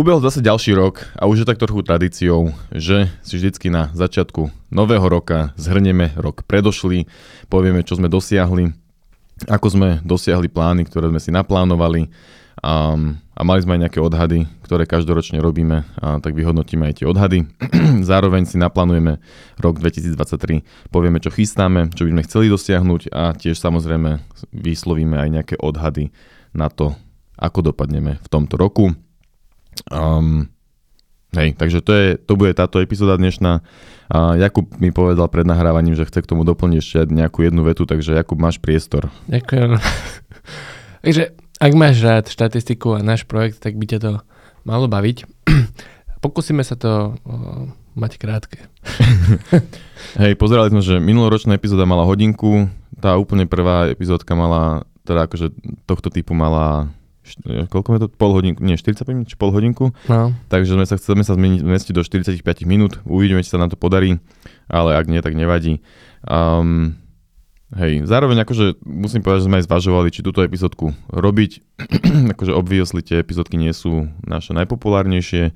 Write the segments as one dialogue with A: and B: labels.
A: Ubehol zase ďalší rok a už je tak trochu tradíciou, že si vždycky na začiatku nového roka zhrnieme rok predošlý, povieme, čo sme dosiahli, ako sme dosiahli plány, ktoré sme si naplánovali a, a mali sme aj nejaké odhady, ktoré každoročne robíme, a tak vyhodnotíme aj tie odhady. Zároveň si naplánujeme rok 2023, povieme, čo chystáme, čo by sme chceli dosiahnuť a tiež samozrejme vyslovíme aj nejaké odhady na to, ako dopadneme v tomto roku. Um, hej, takže to, je, to bude táto epizóda dnešná. A Jakub mi povedal pred nahrávaním, že chce k tomu doplniť ešte nejakú jednu vetu, takže Jakub, máš priestor.
B: Ďakujem. takže ak máš rád štatistiku a náš projekt, tak by ťa to malo baviť. Pokúsime sa to o, mať krátke.
A: Hej, pozerali sme, že minuloročná epizóda mala hodinku, tá úplne prvá epizódka mala, teda akože tohto typu mala koľko je to? Pol hodinku, nie, 45 minút, či pol hodinku. No. Takže sme sa chceme sa zmeniť do 45 minút, uvidíme, či sa nám to podarí, ale ak nie, tak nevadí. Um, hej, zároveň akože musím povedať, že sme aj zvažovali, či túto epizódku robiť. akože obviously tie epizódky nie sú naše najpopulárnejšie,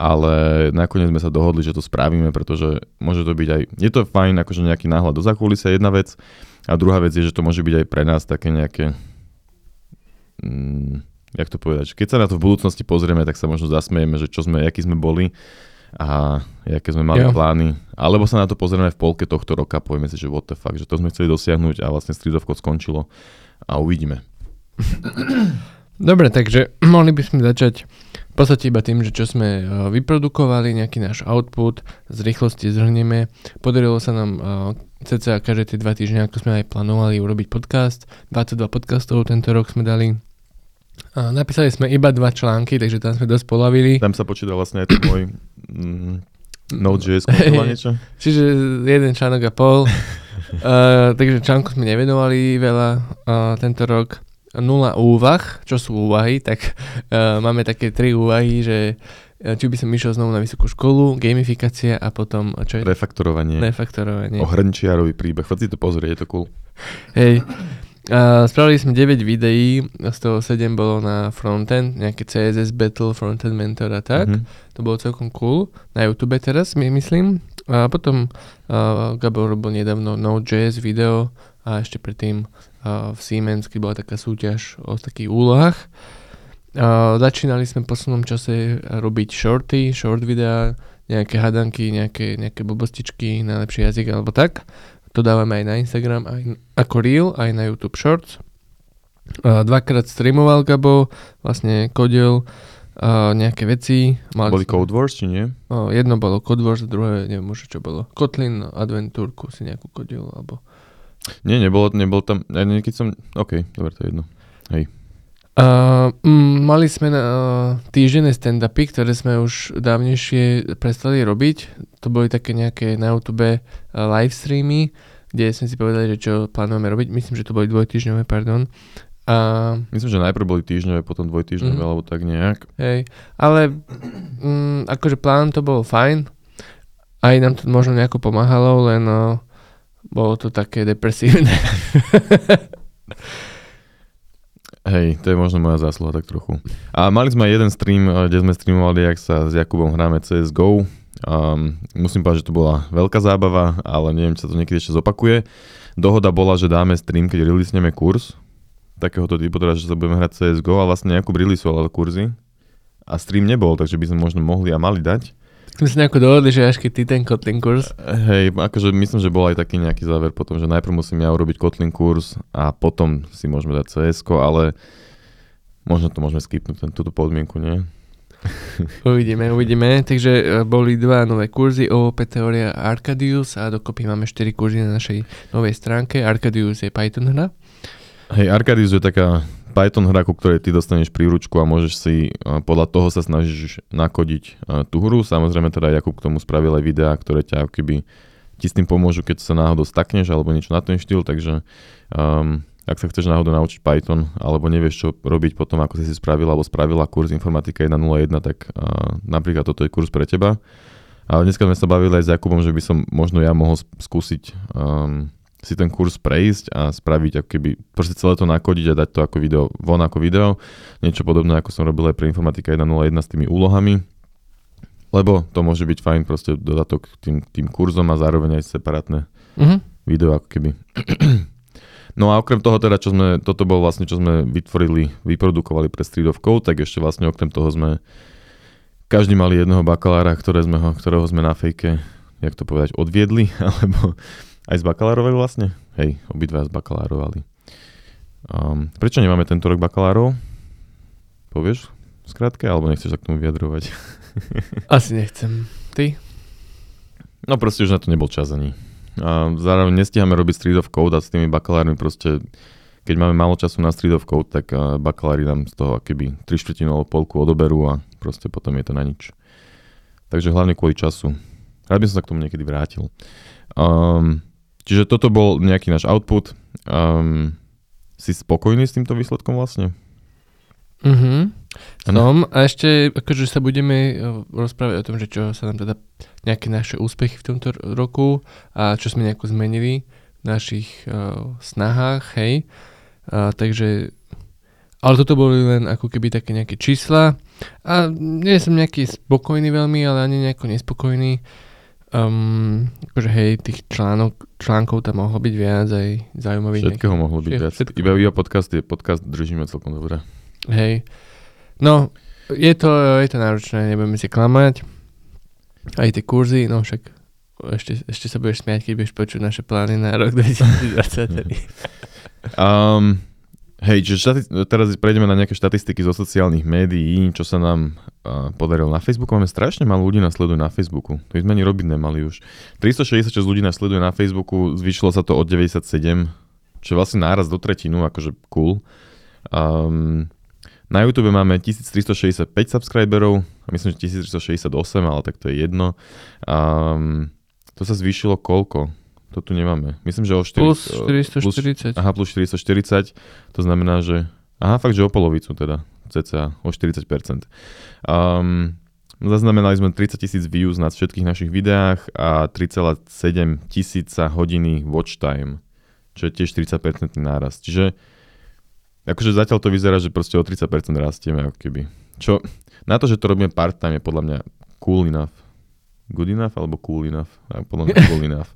A: ale nakoniec sme sa dohodli, že to spravíme, pretože môže to byť aj, je to fajn, akože nejaký náhľad do zakulisia, jedna vec, a druhá vec je, že to môže byť aj pre nás také nejaké mm, jak to povedať, keď sa na to v budúcnosti pozrieme, tak sa možno zasmejeme, že čo sme, akí sme boli a aké sme mali jo. plány. Alebo sa na to pozrieme v polke tohto roka povieme si, že what the fuck, že to sme chceli dosiahnuť a vlastne stridovko skončilo a uvidíme.
B: Dobre, takže mohli by sme začať v podstate iba tým, že čo sme e, vyprodukovali, nejaký náš output, z rýchlosti zhrnieme. Podarilo sa nám uh, cca každé tie dva týždne, ako sme aj plánovali urobiť podcast. 22 podcastov tento rok sme dali a napísali sme iba dva články, takže tam sme dosť polavili.
A: Tam sa počítal vlastne aj ten môj mm, Node.js niečo.
B: Čiže jeden článok a pol. uh, takže článku sme nevenovali veľa uh, tento rok. Nula úvah, čo sú úvahy, tak uh, máme také tri úvahy, že či by som išiel znovu na vysokú školu, gamifikácia a potom čo je?
A: Refaktorovanie.
B: Refaktorovanie.
A: O hrnčiarový príbeh, chod si to pozrieť, je to cool.
B: Hej, Uh, spravili sme 9 videí, z toho 7 bolo na frontend, nejaké CSS Battle, frontend mentor a tak. Mm-hmm. To bolo celkom cool. Na YouTube teraz, my myslím. A potom uh, Gabor robil nedávno Node.js video a ešte predtým uh, v Siemens, keď bola taká súťaž o takých úlohách. Uh, začínali sme v poslednom čase robiť shorty, short videá, nejaké hadanky, nejaké, nejaké blbostičky, najlepší jazyk alebo tak. To dávame aj na Instagram, aj ako Reel, aj na YouTube Shorts. Dvakrát streamoval Gabo, vlastne kodil uh, nejaké veci.
A: Mali Boli Code Wars, či nie?
B: Uh, jedno bolo Code Wars, druhé neviem už čo bolo. Kotlin adventúrku si nejakú kodil, alebo...
A: Nie, nebolo, nebolo tam, keď som, OK, dobre, to je jedno. Hej.
B: Uh, m, mali sme uh, týždenné stand-upy, ktoré sme už dávnejšie prestali robiť. To boli také nejaké na YouTube uh, live streamy, kde sme si povedali, že čo plánujeme robiť. Myslím, že to boli dvojtýždňové, pardon.
A: Uh, Myslím, že najprv boli týždňové, potom dvojtýždňové, mm, alebo tak nejak.
B: Hej, ale mm, akože plán to bol fajn. Aj nám to možno nejako pomáhalo, len uh, bolo to také depresívne.
A: Hej, to je možno moja zásluha tak trochu. A mali sme jeden stream, eh, kde sme streamovali, ak sa s Jakubom hráme CSGO. Um, musím povedať, že to bola veľká zábava, ale neviem, či sa to niekedy ešte zopakuje. Dohoda bola, že dáme stream, keď releasneme kurz takéhoto typu, teda, že sa budeme hrať CSGO a vlastne Jakub releasoval kurzy a stream nebol, takže by sme možno mohli a mali dať.
B: Sme sa nejako dohodli, že až keď ty ten Kotlin kurz.
A: Hej, akože myslím, že bol aj taký nejaký záver potom, že najprv musím ja urobiť Kotlin kurz a potom si môžeme dať cs ale možno to môžeme skipnúť, ten, túto podmienku, nie?
B: uvidíme, uvidíme. Takže e, boli dva nové kurzy, OOP Teória a Arcadius a dokopy máme 4 kurzy na našej novej stránke. Arcadius je Python hra.
A: Hej, Arcadius je taká Python hra, ku ktorej ty dostaneš príručku a môžeš si podľa toho sa snažíš nakodiť tú hru. Samozrejme teda Jakub k tomu spravil aj videá, ktoré ťa keby ti s tým pomôžu, keď sa náhodou stakneš alebo niečo na ten štýl, takže um, ak sa chceš náhodou naučiť Python alebo nevieš čo robiť potom, ako si si spravila alebo spravila kurz Informatika 1.01, tak uh, napríklad toto je kurz pre teba. A dneska sme sa bavili aj s Jakubom, že by som možno ja mohol skúsiť um, si ten kurz prejsť a spraviť ako keby, proste celé to nakodiť a dať to ako video, von ako video. Niečo podobné, ako som robil aj pre Informatika 1.01 s tými úlohami. Lebo to môže byť fajn proste dodatok tým, tým kurzom a zároveň aj separátne
B: Mhm.
A: video ako keby. No a okrem toho teda, čo sme, toto bolo vlastne, čo sme vytvorili, vyprodukovali pre Street of Code, tak ešte vlastne okrem toho sme každý mali jedného bakalára, ktoré sme ho, ktorého sme na fejke, jak to povedať, odviedli, alebo aj z bakalárovej vlastne. Hej, obidva zbakalárovali. Um, prečo nemáme tento rok bakalárov? Povieš? Skrátke, alebo nechceš sa k tomu vyjadrovať?
B: Asi nechcem. Ty?
A: No proste už na to nebol čas ani. A zároveň nestíhame robiť Street of Code a s tými bakalármi proste, keď máme málo času na Street of Code, tak a, bakalári nám z toho keby 3 štvrtinu polku odoberú a proste potom je to na nič. Takže hlavne kvôli času. Rád by som sa k tomu niekedy vrátil. Um, čiže toto bol nejaký náš output. Um, si spokojný s týmto výsledkom vlastne?
B: Mhm. Som. A ešte akože sa budeme eh, rozprávať o tom, že čo sa nám teda nejaké naše úspechy v tomto roku a čo sme nejako zmenili v našich uh, snahách, hej. Uh, takže ale toto boli len ako keby také nejaké čísla a nie som nejaký spokojný veľmi, ale ani nejako nespokojný. Um, akože hej, tých článok, článkov tam mohlo byť viac, aj zaujímavých.
A: Všetkého mohlo byť
B: Všetko-
A: viac.
B: všetko.
A: Iba, iba podcast je podcast, držíme celkom dobre.
B: Hej. No, je to, je to náročné, nebudeme si klamať. Aj tie kurzy, no však ešte, ešte sa budeš smiať, keď budeš počuť naše plány na rok 2023.
A: Um, hej, čiže štati- teraz prejdeme na nejaké štatistiky zo sociálnych médií, čo sa nám uh, podarilo na Facebooku. Máme strašne málo ľudí nás sleduje na Facebooku. To sme ani robiť nemali už. 366 ľudí nás sleduje na Facebooku, zvýšilo sa to od 97, čo je vlastne náraz do tretinu, akože cool. Um, na YouTube máme 1365 subscriberov, myslím, že 1368, ale tak to je jedno. Um, to sa zvýšilo koľko? To tu nemáme. Myslím, že o 4,
B: Plus
A: plus
B: 440.
A: Aha, plus 440, to znamená, že... Aha, fakt, že o polovicu teda, cca, o 40%. Um, zaznamenali sme 30 tisíc views na všetkých našich videách a 3,7 tisíca hodiny watch time, čo je tiež 40% nárast. Čiže akože zatiaľ to vyzerá, že proste o 30% rastieme, ako keby. Čo, na to, že to robíme part-time, je podľa mňa cool enough. Good enough alebo cool enough? Podľa mňa cool enough.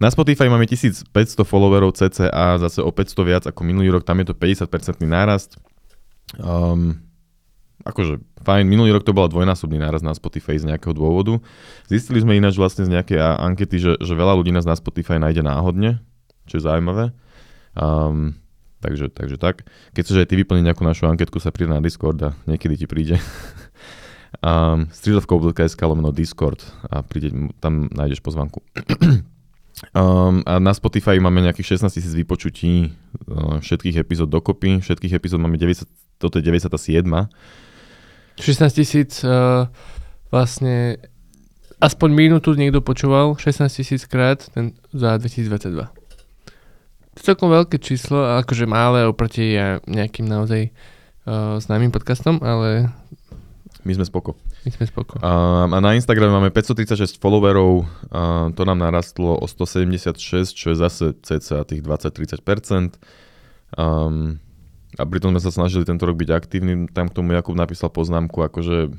A: Na Spotify máme 1500 followerov cca, zase o 500 viac ako minulý rok, tam je to 50% nárast. Um, akože fajn, minulý rok to bola dvojnásobný nárast na Spotify z nejakého dôvodu. Zistili sme ináč vlastne z nejakej ankety, že, že veľa ľudí nás na Spotify nájde náhodne, čo je zaujímavé. Um, takže, takže tak. Keď chceš aj ty vyplniť nejakú našu anketku, sa príde na Discord a niekedy ti príde. um, streetofcode.sk lomeno Discord a príde, tam nájdeš pozvanku. Um, a na Spotify máme nejakých 16 tisíc vypočutí uh, všetkých epizód dokopy. Všetkých epizód máme 90, toto je 97.
B: 16 tisíc uh, vlastne aspoň minútu niekto počúval 16 tisíc krát ten, za 2022. To je celkom veľké číslo, akože malé oproti ja, nejakým naozaj uh, známym podcastom, ale
A: My sme spoko.
B: My sme spoko.
A: A, a na Instagrame máme 536 followerov, a to nám narastlo o 176, čo je zase cca tých 20-30%. Um, a pritom sme sa snažili tento rok byť aktívni. Tam k tomu Jakub napísal poznámku, akože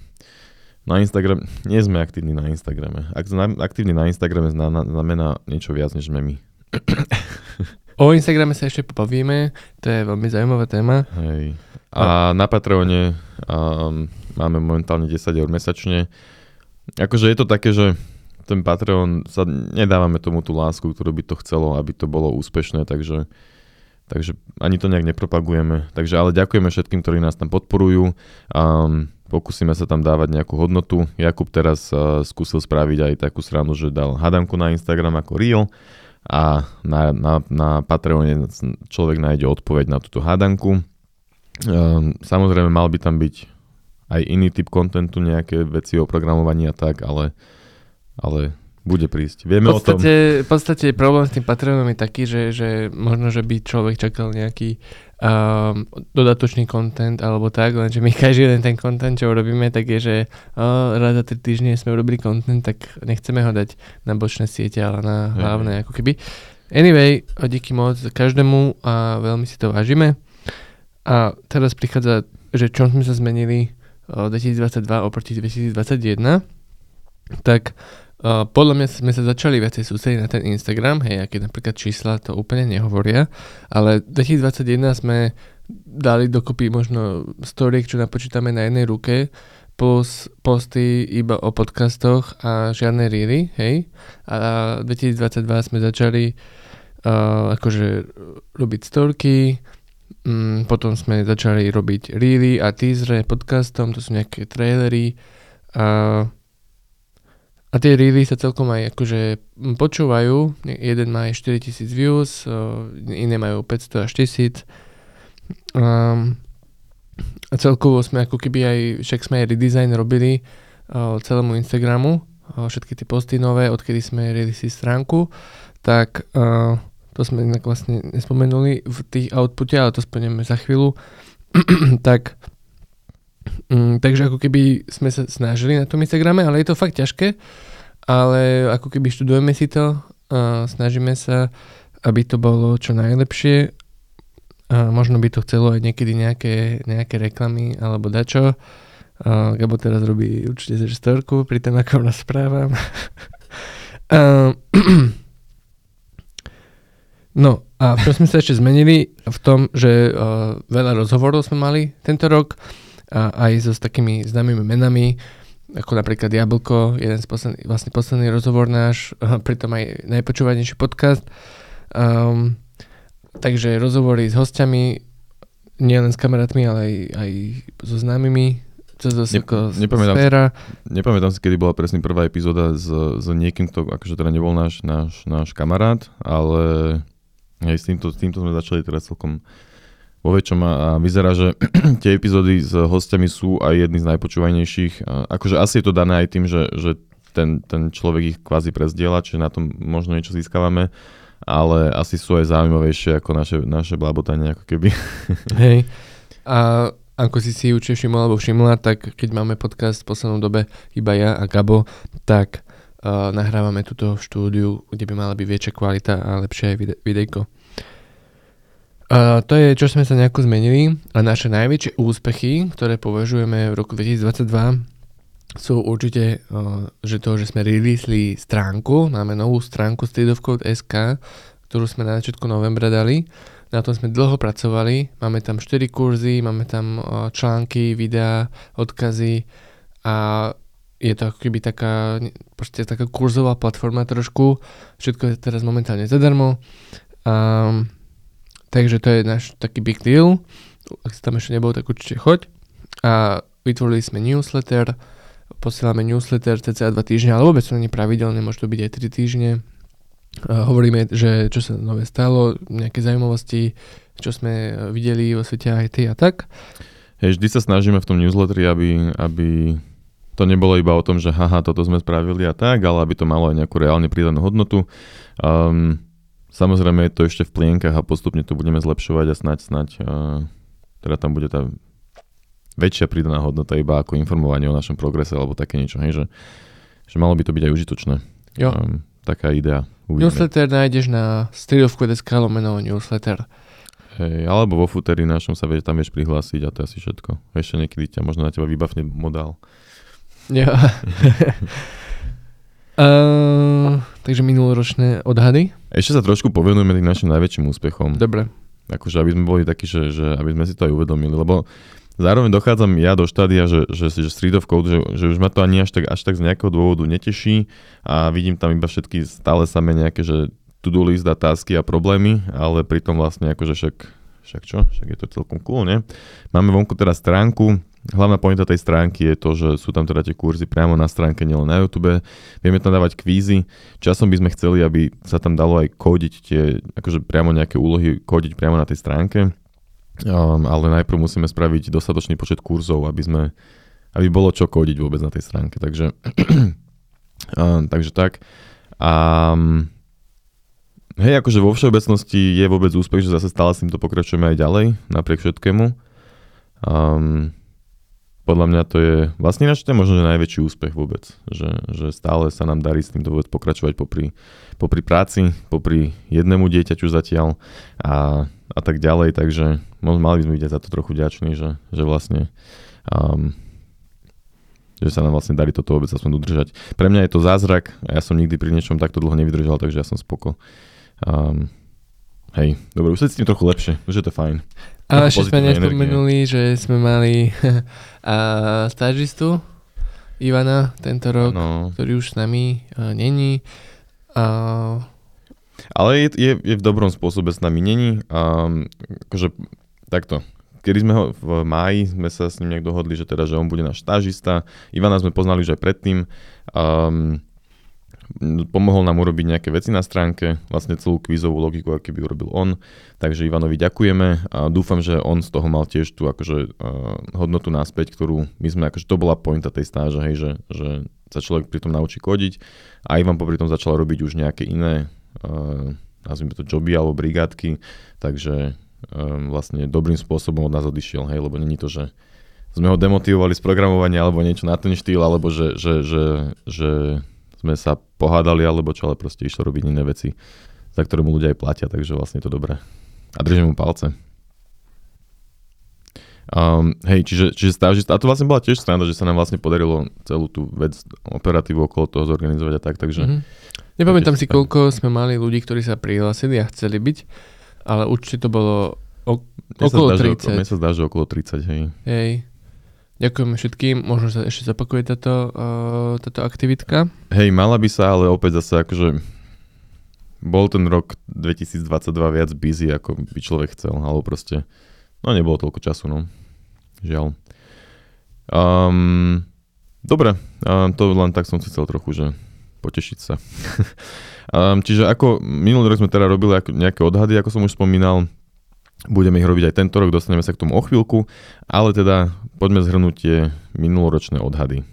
A: na Instagram, nie sme aktívni na Instagrame. Ak sme aktívni na Instagrame zna- znamená niečo viac, než sme my.
B: O Instagrame sa ešte povieme, to je veľmi zaujímavá téma.
A: Hej. A na Patreone um, máme momentálne 10 eur mesačne. Akože je to také, že ten Patreon sa nedávame tomu tú lásku, ktorú by to chcelo, aby to bolo úspešné, takže, takže ani to nejak nepropagujeme. Takže ale ďakujeme všetkým, ktorí nás tam podporujú. Um, pokúsime sa tam dávať nejakú hodnotu. Jakub teraz uh, skúsil spraviť aj takú stranu, že dal hadanku na Instagram ako Reel a na, na, na Patreone človek nájde odpoveď na túto hádanku. Um, samozrejme mal by tam byť aj iný typ kontentu, nejaké veci o programovaní a tak, ale, ale bude prísť. Vieme
B: V
A: o tom.
B: podstate, v podstate problém s tým Patreonom je taký, že, že možno, že by človek čakal nejaký um, dodatočný content alebo tak, lenže my každý jeden ten content, čo urobíme, tak je, že uh, raz za tri týždne sme urobili content, tak nechceme ho dať na bočné siete, ale na hlavné, ako keby. Anyway, díky moc každému a veľmi si to vážime. A teraz prichádza, že čo sme sa zmenili 2022 oproti 2021, tak Uh, podľa mňa sme sa začali viacej sústrediť na ten Instagram, hej, aké napríklad čísla to úplne nehovoria, ale 2021 sme dali dokopy možno story, čo napočítame na jednej ruke, plus posty iba o podcastoch a žiadne reely, hej. A 2022 sme začali uh, akože robiť storky, um, potom sme začali robiť reely a teasery podcastom, to sú nejaké trailery a a tie reely sa celkom aj akože počúvajú. Jeden má aj 4000 views, iné majú 500 až 1000. Um, a celkovo sme ako keby aj, však sme aj redesign robili uh, celému Instagramu, uh, všetky tie posty nové, odkedy sme riedili si stránku, tak uh, to sme inak vlastne nespomenuli v tých outpute, ale to spomenieme za chvíľu. tak Mm, takže ako keby sme sa snažili na tom Instagrame, ale je to fakt ťažké, ale ako keby študujeme si to, a snažíme sa, aby to bolo čo najlepšie. A možno by to chcelo aj niekedy nejaké, nejaké reklamy alebo dačo. A Gabo teraz robí určite že pri tom, ako nás správam. no a čom sme sa ešte zmenili? V tom, že uh, veľa rozhovorov sme mali tento rok a aj so s takými známymi menami, ako napríklad Jablko, jeden z posledný, vlastne posledný rozhovor náš, pritom aj najpočúvanejší podcast. Um, takže rozhovory s hostiami, nielen s kamarátmi, ale aj, aj so známymi, to zase ne, ako
A: nepamätám, sféra. Nepamätám si, kedy bola presne prvá epizóda s, s niekým, kto akože teda nebol náš, náš, náš kamarát, ale aj s týmto, s týmto sme začali teraz celkom vo väčšom a, vyzerá, že tie epizódy s hostiami sú aj jedny z najpočúvanejších. Akože asi je to dané aj tým, že, že ten, ten človek ich kvázi prezdiela, čiže na tom možno niečo získavame, ale asi sú aj zaujímavejšie ako naše, naše blabotanie, ako keby.
B: Hej. A ako si si určite všimol alebo všimla, tak keď máme podcast v poslednom dobe iba ja a Gabo, tak uh, nahrávame túto štúdiu, kde by mala byť väčšia kvalita a lepšie aj vide- videjko. A to je, čo sme sa nejako zmenili a naše najväčšie úspechy, ktoré považujeme v roku 2022 sú určite, že to, že sme releasli stránku, máme novú stránku streetofcode.sk, ktorú sme na začiatku novembra dali. Na tom sme dlho pracovali, máme tam 4 kurzy, máme tam články, videá, odkazy a je to ako keby taká, proste taká kurzová platforma trošku. Všetko je teraz momentálne zadarmo. Um, Takže to je náš taký big deal. Ak si tam ešte nebol, tak určite choď. A vytvorili sme newsletter, posielame newsletter cca 2 týždne, ale vôbec to nie pravidelne, môže to byť aj 3 týždne. A hovoríme, že čo sa nové stalo, nejaké zaujímavosti, čo sme videli vo svete IT a tak.
A: Hej, vždy sa snažíme v tom newsletteri, aby, aby to nebolo iba o tom, že haha, toto sme spravili a tak, ale aby to malo aj nejakú reálne pridanú hodnotu. Um, Samozrejme je to ešte v plienkach a postupne to budeme zlepšovať a snať, snať, uh, teda tam bude tá väčšia pridaná hodnota iba ako informovanie o našom progrese alebo také niečo, hej, že, že malo by to byť aj užitočné.
B: Jo. Um,
A: taká idea.
B: Uvidíme. Newsletter nájdeš na stylovku.sk lomeno newsletter.
A: Hej, alebo vo futeri našom sa vie, tam vieš prihlásiť a to je asi všetko. Ešte niekedy ťa možno na teba vybavne modál.
B: Jo. Uh, takže minuloročné odhady?
A: Ešte sa trošku povenujeme tým našim najväčším úspechom.
B: Dobre.
A: Akože aby sme boli takí, že, že aby sme si to aj uvedomili, lebo zároveň dochádzam ja do štádia, že, že, že Street of Code, že, že už ma to ani až tak, až tak z nejakého dôvodu neteší a vidím tam iba všetky stále samé nejaké, že to-do list a tasky a problémy, ale pritom vlastne akože však, však čo, však je to celkom cool, ne? Máme vonku teraz stránku, Hlavná pointa tej stránky je to, že sú tam teda tie kurzy priamo na stránke, nielen na YouTube. Vieme tam dávať kvízy. Časom by sme chceli, aby sa tam dalo aj kódiť tie, akože priamo nejaké úlohy kódiť priamo na tej stránke. Um, ale najprv musíme spraviť dostatočný počet kurzov, aby sme aby bolo čo kódiť vôbec na tej stránke. Takže, um, takže tak. Um, hej, akože vo všeobecnosti je vôbec úspech, že zase stále s týmto pokračujeme aj ďalej, napriek všetkému. Um, podľa mňa to je vlastne naš to možno že najväčší úspech vôbec, že, že stále sa nám darí s týmto vôbec pokračovať popri, popri práci, popri jednému dieťaťu zatiaľ a, a tak ďalej, takže mali by sme byť za to trochu ďační, že, že vlastne um, že sa nám vlastne darí toto vôbec aspoň udržať. Pre mňa je to zázrak a ja som nikdy pri niečom takto dlho nevydržal, takže ja som spoko. Um, hej, dobre, už sa tým trochu lepšie, že to je fajn.
B: A ešte sme nespomenuli, že sme mali a stážistu Ivana tento rok, no. ktorý už s nami uh, není. A...
A: Ale je, je, je v dobrom spôsobe s nami není. Um, akože takto, kedy sme ho v máji, sme sa s ním nejak dohodli, že teda, že on bude náš stážista. Ivana sme poznali už aj predtým. Um, pomohol nám urobiť nejaké veci na stránke, vlastne celú kvízovú logiku, aký by urobil on. Takže Ivanovi ďakujeme a dúfam, že on z toho mal tiež tú akože, uh, hodnotu naspäť, ktorú my sme, akože to bola pointa tej stáže, hej, že, že sa človek pri tom naučí kodiť a Ivan popri tom začal robiť už nejaké iné, uh, nazvime to joby alebo brigádky, takže um, vlastne dobrým spôsobom od nás odišiel, hej, lebo není to, že sme ho demotivovali z programovania alebo niečo na ten štýl, alebo že, že, že, že sme sa pohádali alebo čo, ale proste išlo robiť iné veci, za ktoré mu ľudia aj platia, takže vlastne je to dobré. A držím mu palce. Um, hej, čiže, čiže stážista, a to vlastne bola tiež strana, že sa nám vlastne podarilo celú tú vec, operatívu okolo toho zorganizovať a tak, takže... Mm-hmm.
B: Nepamätám si, koľko sme mali ľudí, ktorí sa prihlásili a chceli byť, ale určite to bolo o, okolo
A: zdá,
B: 30.
A: Mne sa zdá, že okolo 30, hej.
B: Hej. Ďakujem všetkým, možno sa ešte zapakuje táto, uh, táto aktivitka.
A: Hej, mala by sa, ale opäť zase akože bol ten rok 2022 viac busy, ako by človek chcel, alebo proste, no nebolo toľko času, no. Žiaľ. Um, dobre, um, to len tak som si chcel trochu, že potešiť sa. um, čiže ako minulý rok sme teda robili nejaké odhady, ako som už spomínal, Budeme ich robiť aj tento rok, dostaneme sa k tomu o chvíľku, ale teda poďme zhrnúť tie minuloročné odhady.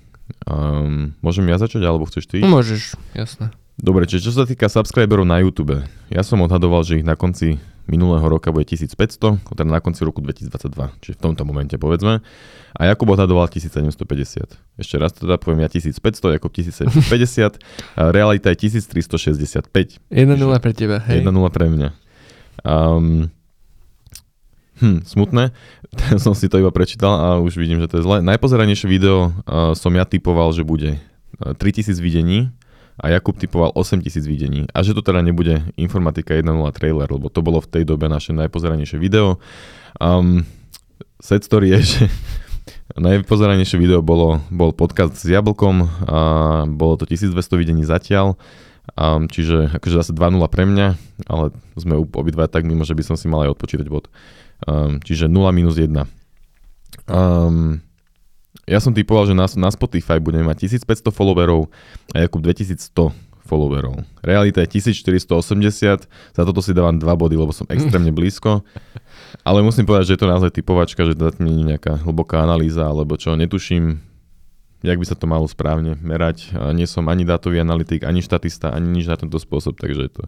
A: Um, môžem ja začať, alebo chceš ty?
B: Môžeš, jasné.
A: Dobre, čiže čo sa týka subscriberov na YouTube, ja som odhadoval, že ich na konci minulého roka bude 1500, teda na konci roku 2022, čiže v tomto momente povedzme. A Jakub odhadoval 1750. Ešte raz teda poviem ja 1500, Jakub 1750, a realita je 1365.
B: 1-0 pre teba, hej?
A: 1-0 pre mňa. Um, Hm, smutné. som si to iba prečítal a už vidím, že to je zle. Najpozeranejšie video uh, som ja typoval, že bude uh, 3000 videní a Jakub typoval 8000 videní. A že to teda nebude Informatika 1.0 trailer, lebo to bolo v tej dobe naše najpozeranejšie video. Um, set story je, že najpozeranejšie video bolo, bol podcast s Jablkom a bolo to 1200 videní zatiaľ. Um, čiže akože zase 2.0 pre mňa, ale sme obidva tak mimo, že by som si mal aj odpočítať bod. Um, čiže 0 minus 1. Um, ja som typoval, že na, na Spotify budeme mať 1500 followerov a Jakub 2100 followerov. Realita je 1480, za toto si dávam 2 body, lebo som extrémne blízko. Ale musím povedať, že je to naozaj typovačka, že to nie je nejaká hlboká analýza, alebo čo, netuším, jak by sa to malo správne merať. Nie som ani dátový analytik, ani štatista, ani nič na tento spôsob, takže je to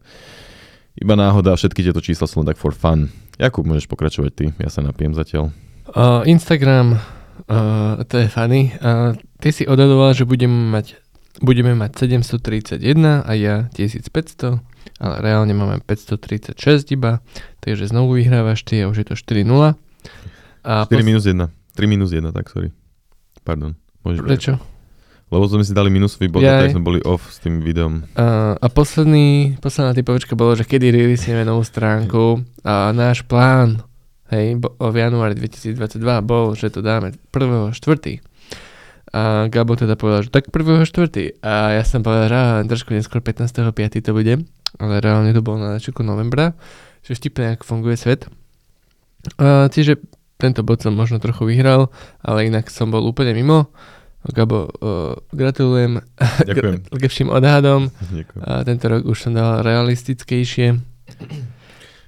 A: iba náhoda, všetky tieto čísla sú len tak for fun. Jakub, môžeš pokračovať ty, ja sa napijem zatiaľ.
B: Uh, Instagram, uh, to je funny. Uh, ty si odhadoval, že budeme mať, budeme mať 731 a ja 1500, ale reálne máme 536 iba, takže znovu vyhrávaš ty a už je to 4-0.
A: A 4 pos- minus 1, 3 minus 1, tak sorry. Pardon.
B: Môžeš Prečo? Brať.
A: Lebo sme si dali minusový bod, tak sme boli off s tým videom.
B: A, a posledný, posledná typovačka bolo, že kedy releasneme novú stránku a náš plán hej, bo, v januári 2022 bol, že to dáme 1.4. A Gabo teda povedal, že tak 1.4. A ja som povedal, že trošku neskôr 15.5. to bude, ale reálne to bolo na začiatku novembra, že vtipne, ako funguje svet. A, čiže tento bod som možno trochu vyhral, ale inak som bol úplne mimo. Gabo, uh, gratulujem
A: Ďakujem.
B: k lepším odhadom. Ďakujem. A tento rok už som dal realistickejšie.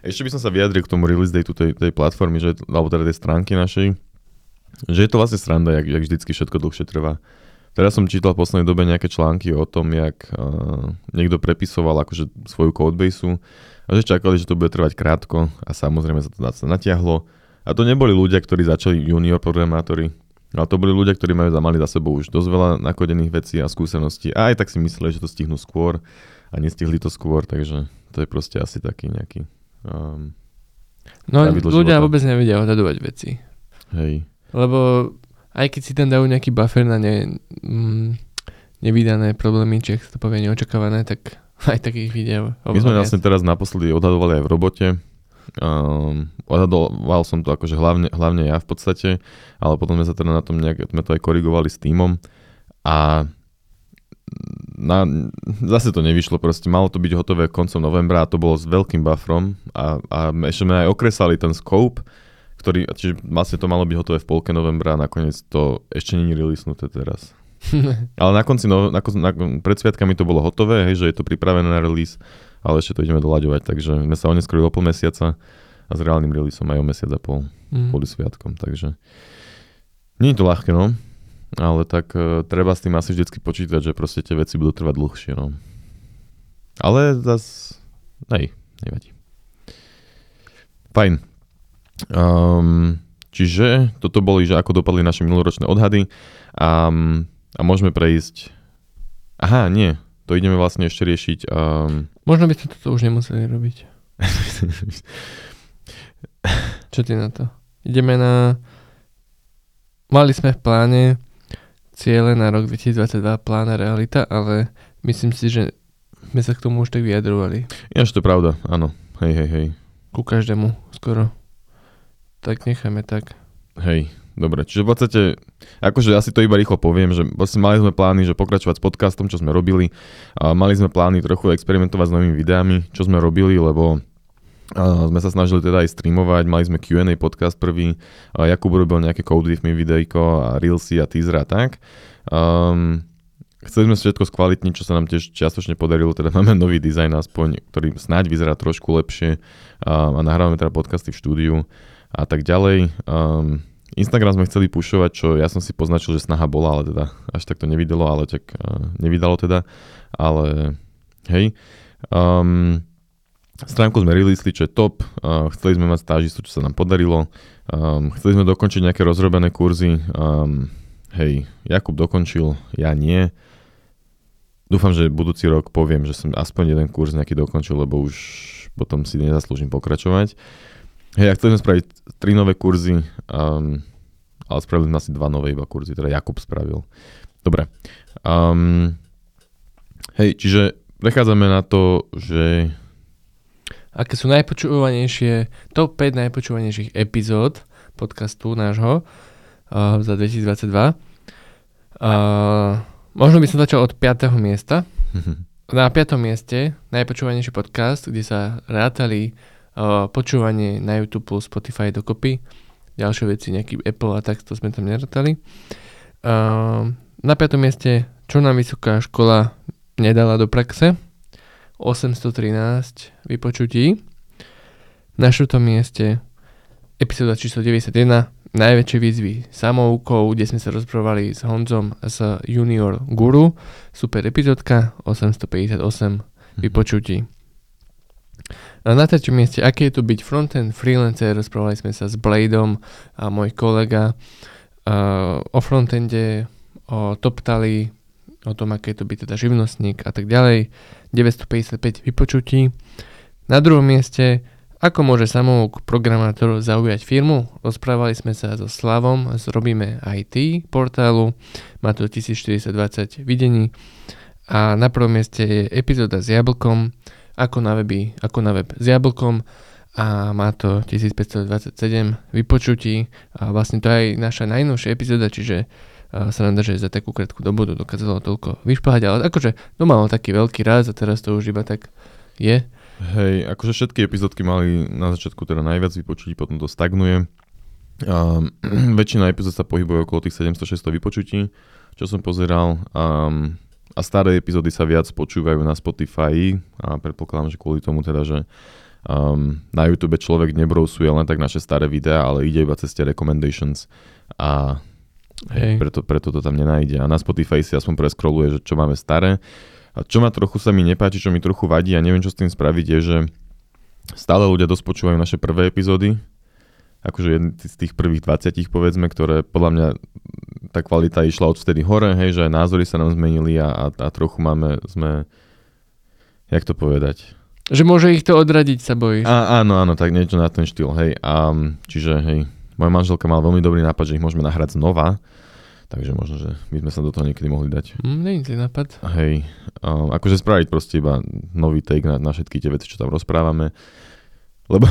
A: Ešte by som sa vyjadril k tomu release date tej, tej platformy, že, alebo teda tej stránky našej, že je to vlastne sranda, jak, jak vždycky všetko dlhšie trvá. Teraz som čítal v poslednej dobe nejaké články o tom, jak uh, niekto prepisoval akože svoju codebase a že čakali, že to bude trvať krátko a samozrejme sa to sa natiahlo. A to neboli ľudia, ktorí začali junior programátori, Ale to boli ľudia, ktorí majú za mali za sebou už dosť veľa nakodených vecí a skúseností. A aj tak si mysleli, že to stihnú skôr a nestihli to skôr, takže to je proste asi taký nejaký... Um,
B: No ľudia
A: života.
B: vôbec nevedia odhadovať veci.
A: hej.
B: Lebo aj keď si tam dajú nejaký buffer na ne, mm, nevydané problémy, či ak sa to povie neočakávané, tak aj takých vidia
A: My sme vlastne teraz naposledy odhadovali aj v robote. Um, odhadoval som to akože hlavne, hlavne ja v podstate, ale potom sme sa teda na tom nejak, sme to aj korigovali s týmom a na, zase to nevyšlo, proste malo to byť hotové koncom novembra a to bolo s veľkým buffrom a, a ešte sme aj okresali ten scope, ktorý, čiže vlastne to malo byť hotové v polke novembra a nakoniec to ešte je releasnuté teraz. Ale na konci, no, na, na, pred sviatkami to bolo hotové, hej, že je to pripravené na release, ale ešte to ideme doľaďovať, takže sme sa oneskorili o pol mesiaca a s reálnym releaseom aj o mesiac a pol
B: Mm.
A: kvôli sviatkom, takže nie je to ľahké, no, ale tak uh, treba s tým asi vždycky počítať, že proste tie veci budú trvať dlhšie, no. Ale zas, hej, nevadí. Fajn. Um, čiže toto boli, že ako dopadli naše minuloročné odhady a, a môžeme prejsť... Aha, nie, to ideme vlastne ešte riešiť... Um,
B: Možno by sme toto už nemuseli robiť. Čo ty na to? Ideme na... Mali sme v pláne ciele na rok 2022, plán a realita, ale myslím si, že sme sa k tomu už tak vyjadrovali.
A: Ináč to je pravda, áno. Hej, hej, hej.
B: Ku každému skoro. Tak necháme tak.
A: Hej, dobre. Čiže v podstate, akože asi to iba rýchlo poviem, že vlastne mali sme plány, že pokračovať s podcastom, čo sme robili. A mali sme plány trochu experimentovať s novými videami, čo sme robili, lebo a sme sa snažili teda aj streamovať, mali sme Q&A podcast prvý, a Jakub robil nejaké Code With Me videjko a Reelsy a teaser a tak. Um, chceli sme všetko skvalitniť, čo sa nám tiež čiastočne podarilo, teda máme nový dizajn aspoň, ktorý snáď vyzerá trošku lepšie a, a nahrávame teda podcasty v štúdiu a tak ďalej. Um, Instagram sme chceli pušovať, čo ja som si poznačil, že snaha bola, ale teda až tak to nevydalo, ale tak uh, nevydalo teda, ale hej. Um, stránku sme releasli, čo je top, uh, chceli sme mať stážistu, čo sa nám podarilo, um, chceli sme dokončiť nejaké rozrobené kurzy, um, hej, Jakub dokončil, ja nie. Dúfam, že budúci rok poviem, že som aspoň jeden kurz nejaký dokončil, lebo už potom si nezaslúžim pokračovať. Hej, a chceli sme spraviť tri nové kurzy, um, ale spravili sme asi dva nové iba kurzy, teda Jakub spravil. Dobre. Um, hej, čiže prechádzame na to, že
B: Aké sú najpočúvanejšie, top 5 najpočúvanejších epizód podcastu nášho uh, za 2022. Uh, možno by som začal od 5. miesta. Na 5. mieste najpočúvanejší podcast, kde sa rátali počúvanie na YouTube plus Spotify dokopy. Ďalšie veci, nejaký Apple a tak, to sme tam nerátali. Uh, na 5. mieste, čo nám vysoká škola nedala do praxe. 813 vypočutí. Na 4. mieste epizóda číslo 91 najväčšie výzvy samoukou, kde sme sa rozprávali s Honzom z Junior Guru. Super epizódka, 858 vypočutí. Na treťom mieste, aké je to byť frontend freelancer, rozprávali sme sa s Bladeom a môj kolega uh, o frontende, o TopTali, o tom, aké je to byť teda živnostník a tak ďalej. 955 vypočutí. Na druhom mieste, ako môže samouk programátor zaujať firmu? Rozprávali sme sa so Slavom z Robíme IT portálu, má to 1420 videní a na prvom mieste je epizóda s jablkom, ako na, weby, ako na web s jablkom a má to 1527 vypočutí a vlastne to je aj naša najnovšia epizóda, čiže a sa nám že za takú krátku dobu to dokázalo toľko vyšplhať, ale akože to malo taký veľký raz a teraz to už iba tak je.
A: Hej, akože všetky epizódky mali na začiatku teda najviac vypočutí, potom to stagnuje. Um, väčšina epizód sa pohybuje okolo tých 700-600 vypočutí, čo som pozeral. Um, a staré epizódy sa viac počúvajú na Spotify a predpokladám, že kvôli tomu teda, že um, na YouTube človek nebrousuje len tak naše staré videá, ale ide iba cez tie recommendations a
B: Hej.
A: preto, preto to tam nenájde. A na Spotify si aspoň preskroluje, že čo máme staré. A čo ma trochu sa mi nepáči, čo mi trochu vadí a neviem, čo s tým spraviť, je, že stále ľudia dosť počúvajú naše prvé epizódy akože jedný z tých prvých 20 povedzme, ktoré podľa mňa tá kvalita išla od vtedy hore, hej, že aj názory sa nám zmenili a, a, a trochu máme, sme, jak to povedať?
B: Že môže ich to odradiť, sa bojíš.
A: A, áno, áno, tak niečo na ten štýl, hej. A, čiže, hej, moja manželka mala veľmi dobrý nápad, že ich môžeme nahrať znova, takže možno, že by sme sa do toho niekedy mohli dať.
B: Mm, nie je nápad.
A: Hej, um, akože spraviť proste iba nový take na, na všetky tie veci, čo tam rozprávame. Lebo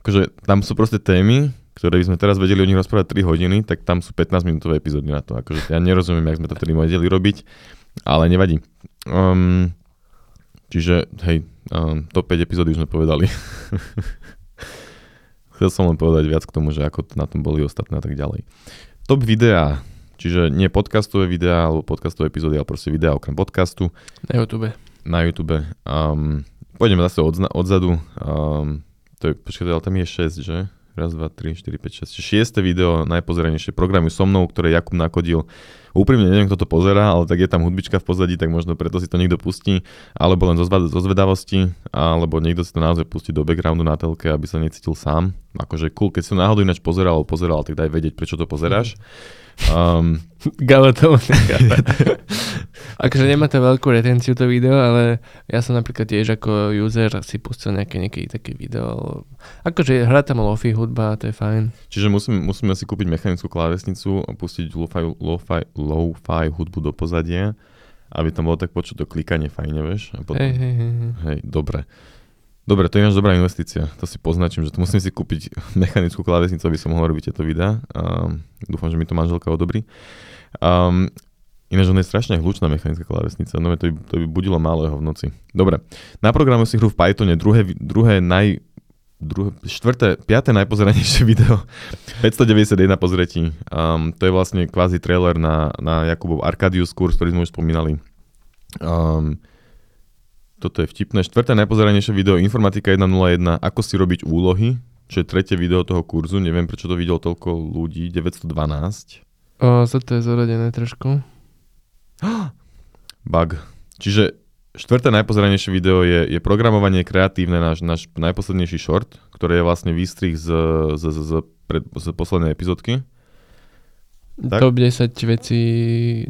A: akože tam sú proste témy, ktoré by sme teraz vedeli o nich rozprávať 3 hodiny, tak tam sú 15 minútové epizódy na to. Akože ja nerozumiem, jak sme to vtedy vedeli robiť, ale nevadí. Um, čiže, hej, um, top 5 epizódy už sme povedali. Chcel som len povedať viac k tomu, že ako na tom boli ostatné a tak ďalej. Top videá, čiže nie podcastové videá alebo podcastové epizódy, ale proste videá okrem podcastu.
B: Na YouTube.
A: Na YouTube. Um, pôjdeme zase od, odzadu. Um, to je, počkaj, ale tam je 6, že? Raz, dva, tri, štyri, 5, 6. Šieste video, najpozeranejšie programy so mnou, ktoré Jakub nakodil. Úprimne neviem, kto to pozerá, ale tak je tam hudbička v pozadí, tak možno preto si to niekto pustí, alebo len zo, zo zvedavosti, alebo niekto si to naozaj pustí do backgroundu na telke, aby sa necítil sám. Akože cool, keď si to náhodou ináč pozeral, pozeral, tak daj vedieť, prečo to pozeráš. Um,
B: Galo to akože nemá to veľkú retenciu to video, ale ja som napríklad tiež ako user si pustil nejaké, nejaké také video. Akože hrá tam lofi hudba, to je fajn.
A: Čiže musím, musíme si kúpiť mechanickú klávesnicu a pustiť lo-fi, lo-fi, lo-fi hudbu do pozadia, aby tam bolo tak počuť to klikanie fajne, vieš?
B: A potom... Hej, hej, hej.
A: Hej, dobre. Dobre, to je náš dobrá investícia. To si poznačím, že to musím si kúpiť mechanickú klávesnicu, aby som mohol robiť tieto videá. Um, dúfam, že mi to manželka odobrí. Um, Ináč ona je strašne hlučná mechanická klávesnica, no to by, to by budilo malého v noci. Dobre, na programu si hru v Pythone, druhé, druhé naj, druhé, štvrté, piaté najpozeranejšie video, 591 pozretí. Um, to je vlastne kvázi trailer na, na Jakubov Arcadius kurz, ktorý sme už spomínali. Um, toto je vtipné. Štvrté najpozeranejšie video Informatika 101, ako si robiť úlohy, čo je tretie video toho kurzu. Neviem, prečo to videlo toľko ľudí, 912.
B: O, to je zoradené trošku.
A: Bug. Čiže štvrté najpozeranejšie video je, je programovanie kreatívne, náš, náš najposlednejší short, ktorý je vlastne výstrih z, z, z, z, pred, z poslednej epizódky.
B: Tak? Top 10 vecí,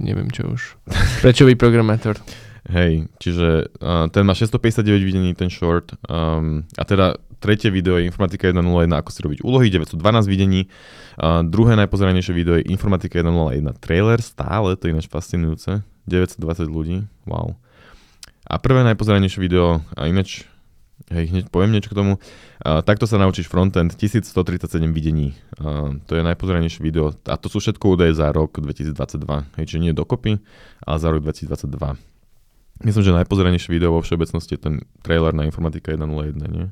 B: neviem čo už. Prečo byť programátor?
A: Hej, čiže uh, ten má 659 videní, ten short. Um, a teda tretie video je Informatika 101, ako si robiť úlohy, 912 videní. Uh, druhé najpozeranejšie video je Informatika 101 trailer, stále, to je ináč fascinujúce. 920 ľudí, wow. A prvé najpozeranejšie video, a ináč, hej, hneď poviem niečo k tomu, uh, takto sa naučíš frontend, 1137 videní. Uh, to je najpozeranejšie video, a to sú všetko údaje za rok 2022, hej, čiže nie dokopy, ale za rok 2022. Myslím, že najpozeranejšie video vo všeobecnosti je ten trailer na Informatika 101, nie?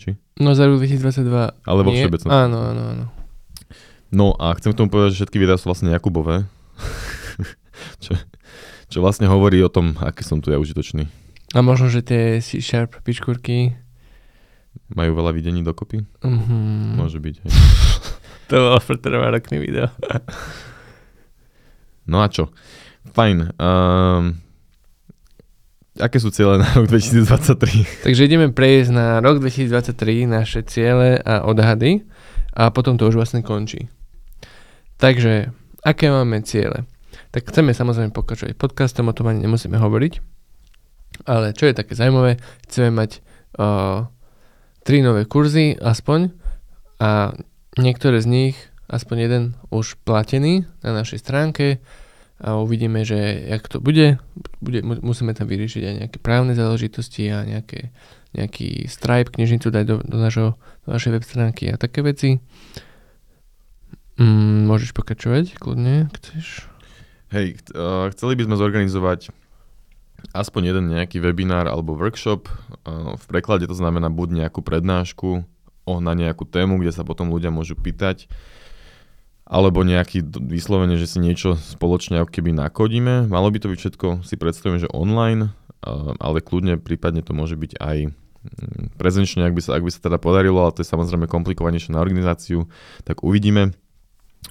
A: Či?
B: No za rok 2022
A: Ale vo všeobecnosti.
B: Áno, áno, áno.
A: No a chcem k tomu povedať, že všetky videá sú vlastne Jakubové. čo, čo vlastne hovorí o tom, aký som tu ja užitočný.
B: A možno, že tie C-Sharp pičkurky
A: majú veľa videní dokopy?
B: Mm-hmm.
A: Môže byť, hej.
B: to bolo pretrvárokný video.
A: no a čo? Fajn. Um, aké sú ciele na rok 2023?
B: Takže ideme prejsť na rok 2023, naše ciele a odhady a potom to už vlastne končí. Takže, aké máme ciele? Tak chceme samozrejme pokračovať podcastom, o tom ani nemusíme hovoriť, ale čo je také zaujímavé, chceme mať uh, tri nové kurzy aspoň a niektoré z nich, aspoň jeden už platený na našej stránke, a uvidíme, že jak to bude. bude musíme tam vyriešiť aj nejaké právne záležitosti a nejaké, nejaký Stripe, knižnicu dať do, do, našo, do našej web stránky a také veci. Mm, môžeš pokračovať, kľudne, chceš.
A: Hej, uh, chceli by sme zorganizovať aspoň jeden nejaký webinár alebo workshop. Uh, v preklade to znamená buď nejakú prednášku o, na nejakú tému, kde sa potom ľudia môžu pýtať alebo nejaký vyslovene, že si niečo spoločne ako keby nakodíme. Malo by to byť všetko, si predstavujem, že online, ale kľudne prípadne to môže byť aj mm, prezenčne, ak by sa, ak by sa teda podarilo, ale to je samozrejme komplikovanejšie na organizáciu, tak uvidíme.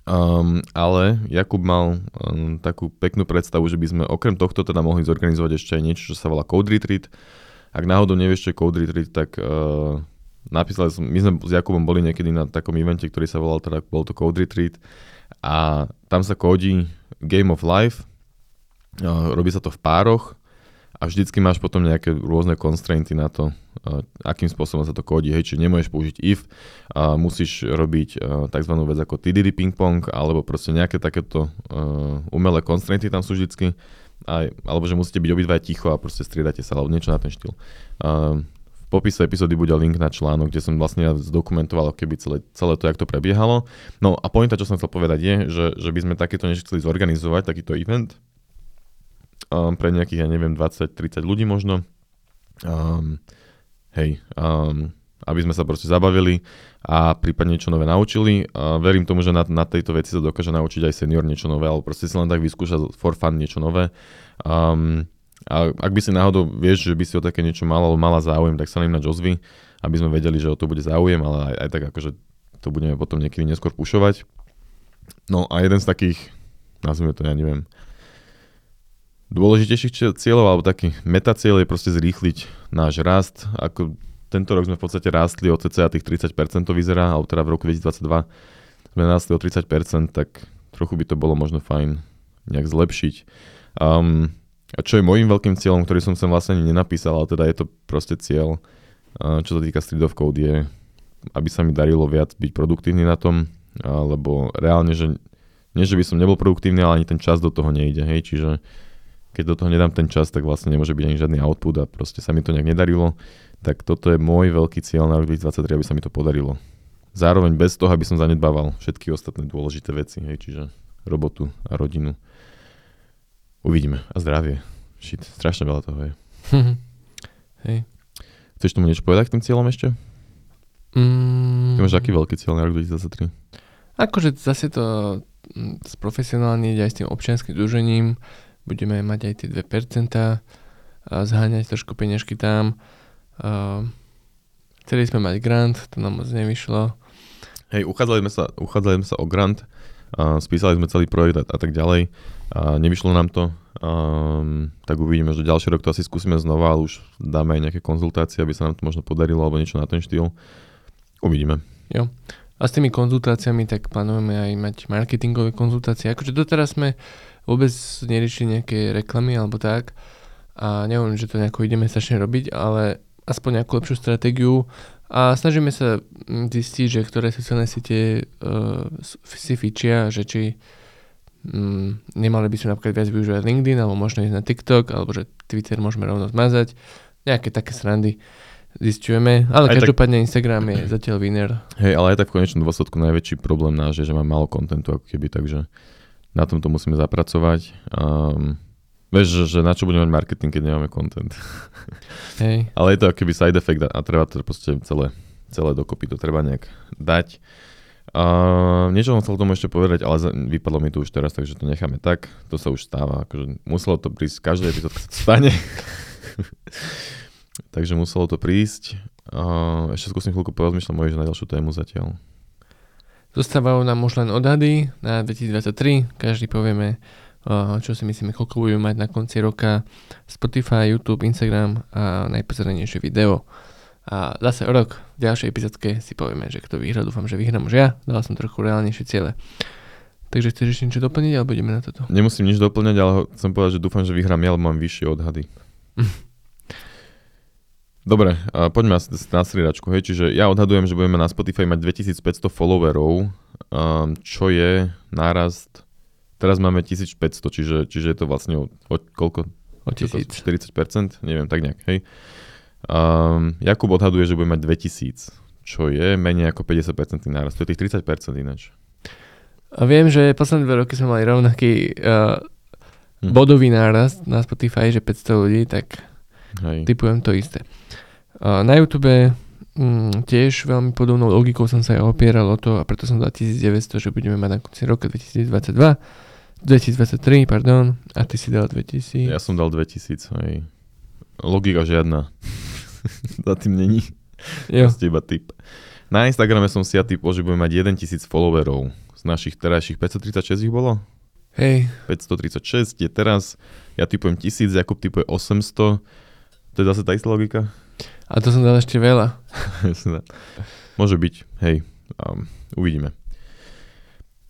A: Um, ale Jakub mal um, takú peknú predstavu, že by sme okrem tohto teda mohli zorganizovať ešte aj niečo, čo sa volá Code Retreat. Ak náhodou nevieš, čo je Code Retreat, tak uh, napísali som, my sme s Jakubom boli niekedy na takom evente, ktorý sa volal, teda bol to Code Retreat a tam sa kódi Game of Life, robí sa to v pároch a vždycky máš potom nejaké rôzne constrainty na to, akým spôsobom sa to kódi. Hej, či nemôžeš použiť if, musíš robiť tzv. vec ako TDD ping pong, alebo proste nejaké takéto umelé constrainty tam sú vždycky aj, alebo že musíte byť obidva ticho a proste striedate sa, alebo niečo na ten štýl. Popise epizódy bude link na článok, kde som vlastne zdokumentoval keby celé, celé to, jak to prebiehalo. No a pointa, čo som chcel povedať je, že, že by sme takéto niečo chceli zorganizovať, takýto event um, pre nejakých, ja neviem, 20-30 ľudí možno. Um, hej, um, aby sme sa proste zabavili a prípadne niečo nové naučili. A verím tomu, že na, na tejto veci sa dokáže naučiť aj senior niečo nové, alebo proste si len tak vyskúšať for fun niečo nové. Um, a ak by si náhodou vieš, že by si o také niečo mal alebo mala záujem, tak sa nám na ozvy, aby sme vedeli, že o to bude záujem, ale aj, aj tak akože to budeme potom niekedy neskôr pušovať. No a jeden z takých, nazvime to, ja neviem, dôležitejších cieľov, alebo taký metacieľ je proste zrýchliť náš rast. Ako tento rok sme v podstate rástli o cca tých 30% to vyzerá, alebo teda v roku 2022 sme rástli o 30%, tak trochu by to bolo možno fajn nejak zlepšiť. Um, a čo je môjim veľkým cieľom, ktorý som sem vlastne ani nenapísal, ale teda je to proste cieľ, čo sa týka Street of Code, je, aby sa mi darilo viac byť produktívny na tom, lebo reálne, že nie, že by som nebol produktívny, ale ani ten čas do toho nejde, hej, čiže keď do toho nedám ten čas, tak vlastne nemôže byť ani žiadny output a proste sa mi to nejak nedarilo tak toto je môj veľký cieľ na rok 2023, aby sa mi to podarilo. Zároveň bez toho, aby som zanedbával všetky ostatné dôležité veci, hej, čiže robotu a rodinu. Uvidíme. A zdravie. Shit, strašne veľa toho je.
B: hej.
A: Chceš tomu niečo povedať k tým cieľom ešte?
B: Mm.
A: Ty máš aký veľký cieľ na rok 2023?
B: Akože zase to mm, sprofesionálne aj s tým občianským združením. Budeme mať aj tie 2% a zháňať trošku peňažky tam Uh, chceli sme mať grant, to nám moc nevyšlo.
A: Hej, uchádzali sme sa, uchádzali sme sa o grant, uh, spísali sme celý projekt a, a tak ďalej. Uh, nevyšlo nám to, um, tak uvidíme, že ďalší rok to asi skúsime znova, ale už dáme aj nejaké konzultácie, aby sa nám to možno podarilo, alebo niečo na ten štýl. Uvidíme.
B: Jo. A s tými konzultáciami tak plánujeme aj mať marketingové konzultácie. Akože doteraz sme vôbec neriešili nejaké reklamy alebo tak. A neviem, že to nejako ideme strašne robiť, ale aspoň nejakú lepšiu stratégiu a snažíme sa mm, zistiť, že ktoré sociálne siete uh, si fičia, že či um, nemali by sme napríklad viac využívať LinkedIn, alebo možno ísť na TikTok, alebo že Twitter môžeme rovno zmazať. Nejaké také srandy zistujeme, ale aj každopádne tak, Instagram je zatiaľ winner.
A: Hej, ale aj tak v konečnom dôsledku najväčší problém náš je, že máme málo kontentu ako keby, takže na tomto musíme zapracovať. Um, Vieš, že, že na čo budeme mať marketing, keď nemáme content.
B: Hej.
A: Ale je to akoby side effect a, a treba to proste celé, celé dokopy, to treba nejak dať. Uh, niečo som chcel tomu ešte povedať, ale vypadlo mi to už teraz, takže to necháme tak. To sa už stáva. Akože muselo to prísť, každé epizód sa stane. takže muselo to prísť. Uh, ešte skúsim chvíľku porozmýšľať môj, že na ďalšiu tému zatiaľ.
B: Zostávajú nám už len odhady na 2023. Každý povieme čo si myslíme, koľko budeme mať na konci roka Spotify, YouTube, Instagram a najpozeranejšie video. A zase o rok v ďalšej epizódke si povieme, že kto vyhra, dúfam, že vyhrám už ja, dal som trochu reálnejšie ciele. Takže chceš ešte niečo doplniť, alebo ideme na toto?
A: Nemusím nič doplňať, ale chcem povedať, že dúfam, že vyhrám ja, lebo mám vyššie odhady. Dobre, poďme asi na striedačku. Hej, čiže ja odhadujem, že budeme na Spotify mať 2500 followerov, um, čo je nárast Teraz máme 1500, čiže, čiže je to vlastne o, o koľko?
B: O 1000.
A: 40%? Neviem, tak nejak, hej. Um, Jakub odhaduje, že bude mať 2000, čo je menej ako 50% nárast. To je tých 30% ináč.
B: A viem, že posledné dve roky sme mali rovnaký uh, hm. bodový nárast na Spotify, že 500 ľudí, tak Hej. typujem to isté. Uh, na YouTube mm, tiež veľmi podobnou logikou som sa aj opieral o to a preto som dal 1900, že budeme mať na konci roka 2022 2023, pardon, a ty si dal 2000.
A: Ja som dal 2000, aj. Logika žiadna. Za tým není. Jo. Proste iba typ. Na Instagrame som si ja typol, že budeme mať 1000 followerov. Z našich terajších 536 ich bolo?
B: Hej.
A: 536 je teraz, ja typujem 1000, Jakub typuje 800. To je zase tá istá logika?
B: A to som dal ešte veľa.
A: Môže byť, hej, um, uvidíme.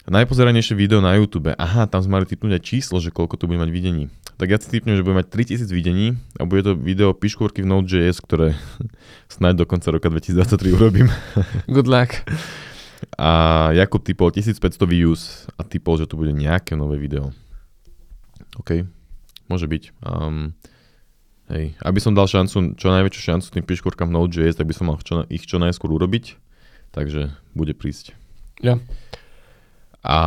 A: Najpozeranejšie video na YouTube. Aha, tam sme mali typnúť aj číslo, že koľko to bude mať videní. Tak ja si typnem, že bude mať 3000 videní a bude to video piškôrky v Node.js, ktoré snáď do konca roka 2023 urobím.
B: Good luck.
A: A Jakub typol 1500 views a typol, že to bude nejaké nové video. OK, môže byť. Um, hej, aby som dal šancu, čo najväčšiu šancu tým piškôrkam v Node.js, tak by som mal čo, ich čo najskôr urobiť. Takže bude prísť.
B: Ja.
A: A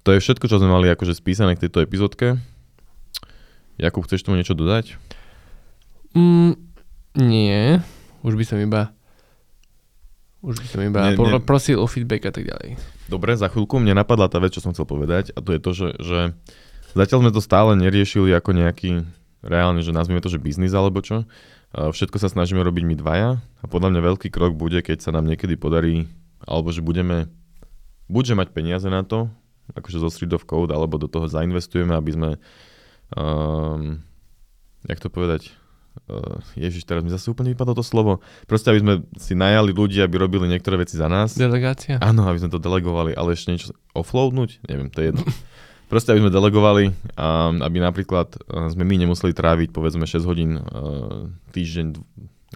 A: to je všetko, čo sme mali akože spísané k tejto epizódke. Jakub, chceš tomu niečo dodať?
B: Mm, nie, už by som iba už by som iba nie, nie. prosil o feedback a tak ďalej.
A: Dobre, za chvíľku mne napadla tá vec, čo som chcel povedať a to je to, že, že zatiaľ sme to stále neriešili ako nejaký reálne, že nazvime to, že biznis alebo čo. Všetko sa snažíme robiť my dvaja a podľa mňa veľký krok bude, keď sa nám niekedy podarí, alebo že budeme buďže mať peniaze na to, akože zo Street of Code, alebo do toho zainvestujeme, aby sme, um, jak to povedať, uh, ježiš, teraz mi zase úplne vypadlo to slovo, proste aby sme si najali ľudí, aby robili niektoré veci za nás.
B: Delegácia?
A: Áno, aby sme to delegovali, ale ešte niečo offloadnúť, neviem, to je jedno. Proste, aby sme delegovali, um, aby napríklad uh, sme my nemuseli tráviť povedzme 6 hodín uh, týždeň,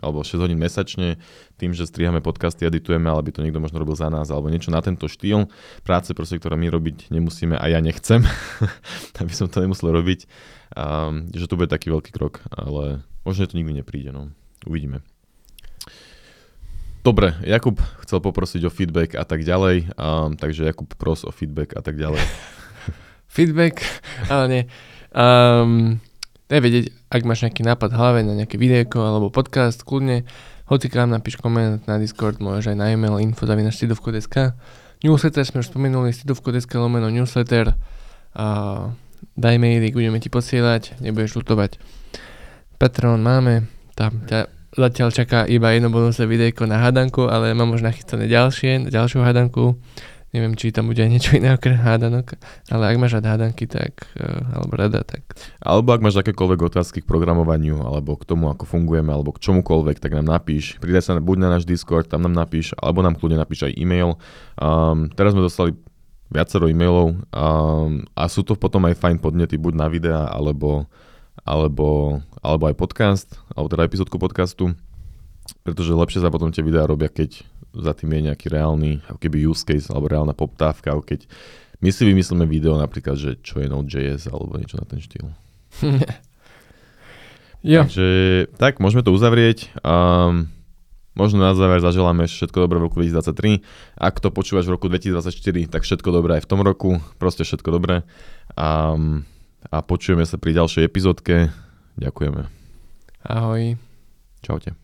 A: alebo 6 hodín mesačne tým, že strihame podcasty, editujeme, ale by to niekto možno robil za nás, alebo niečo na tento štýl práce, proste, ktoré my robiť nemusíme a ja nechcem, aby som to nemusel robiť. A, že to bude taký veľký krok, ale možno, to nikdy nepríde, no. Uvidíme. Dobre, Jakub chcel poprosiť o feedback a tak ďalej, um, takže Jakub pros o feedback a tak ďalej.
B: feedback, ale nie. Um, daj vedieť, ak máš nejaký nápad v hlave na nejaké videjko alebo podcast, kľudne, hoci kam napíš koment na Discord, môžeš aj na e-mail info.stidovko.sk Newsletter sme už spomenuli, stidovko.sk lomeno newsletter a daj maily, budeme ti posielať, nebudeš lutovať. Patreon máme, tam ťa zatiaľ čaká iba jedno bonusové videjko na hadanku, ale mám už nachystané ďalšie, ďalšiu hadanku. Neviem, či tam bude aj niečo iné okrem hádanok, ale ak máš rád hádanky, tak, uh, alebo rada, tak...
A: Alebo ak máš akékoľvek otázky k programovaniu, alebo k tomu, ako fungujeme, alebo k čomukoľvek, tak nám napíš. Pridaj sa buď na náš Discord, tam nám napíš, alebo nám kľudne napíš aj e-mail. Um, teraz sme dostali viacero e-mailov um, a sú to potom aj fajn podnety, buď na videa, alebo, alebo, alebo aj podcast, alebo teda epizódku podcastu, pretože lepšie sa potom tie videá robia, keď za tým je nejaký reálny, ako keby use case alebo reálna poptávka, ako keď my si vymyslíme video napríklad, že čo je Node.js alebo niečo na ten štýl.
B: jo.
A: Takže tak, môžeme to uzavrieť. Um, možno na záver zaželáme všetko dobré v roku 2023. Ak to počúvaš v roku 2024, tak všetko dobré aj v tom roku. Proste všetko dobré. Um, a počujeme sa pri ďalšej epizódke. Ďakujeme.
B: Ahoj.
A: Čaute.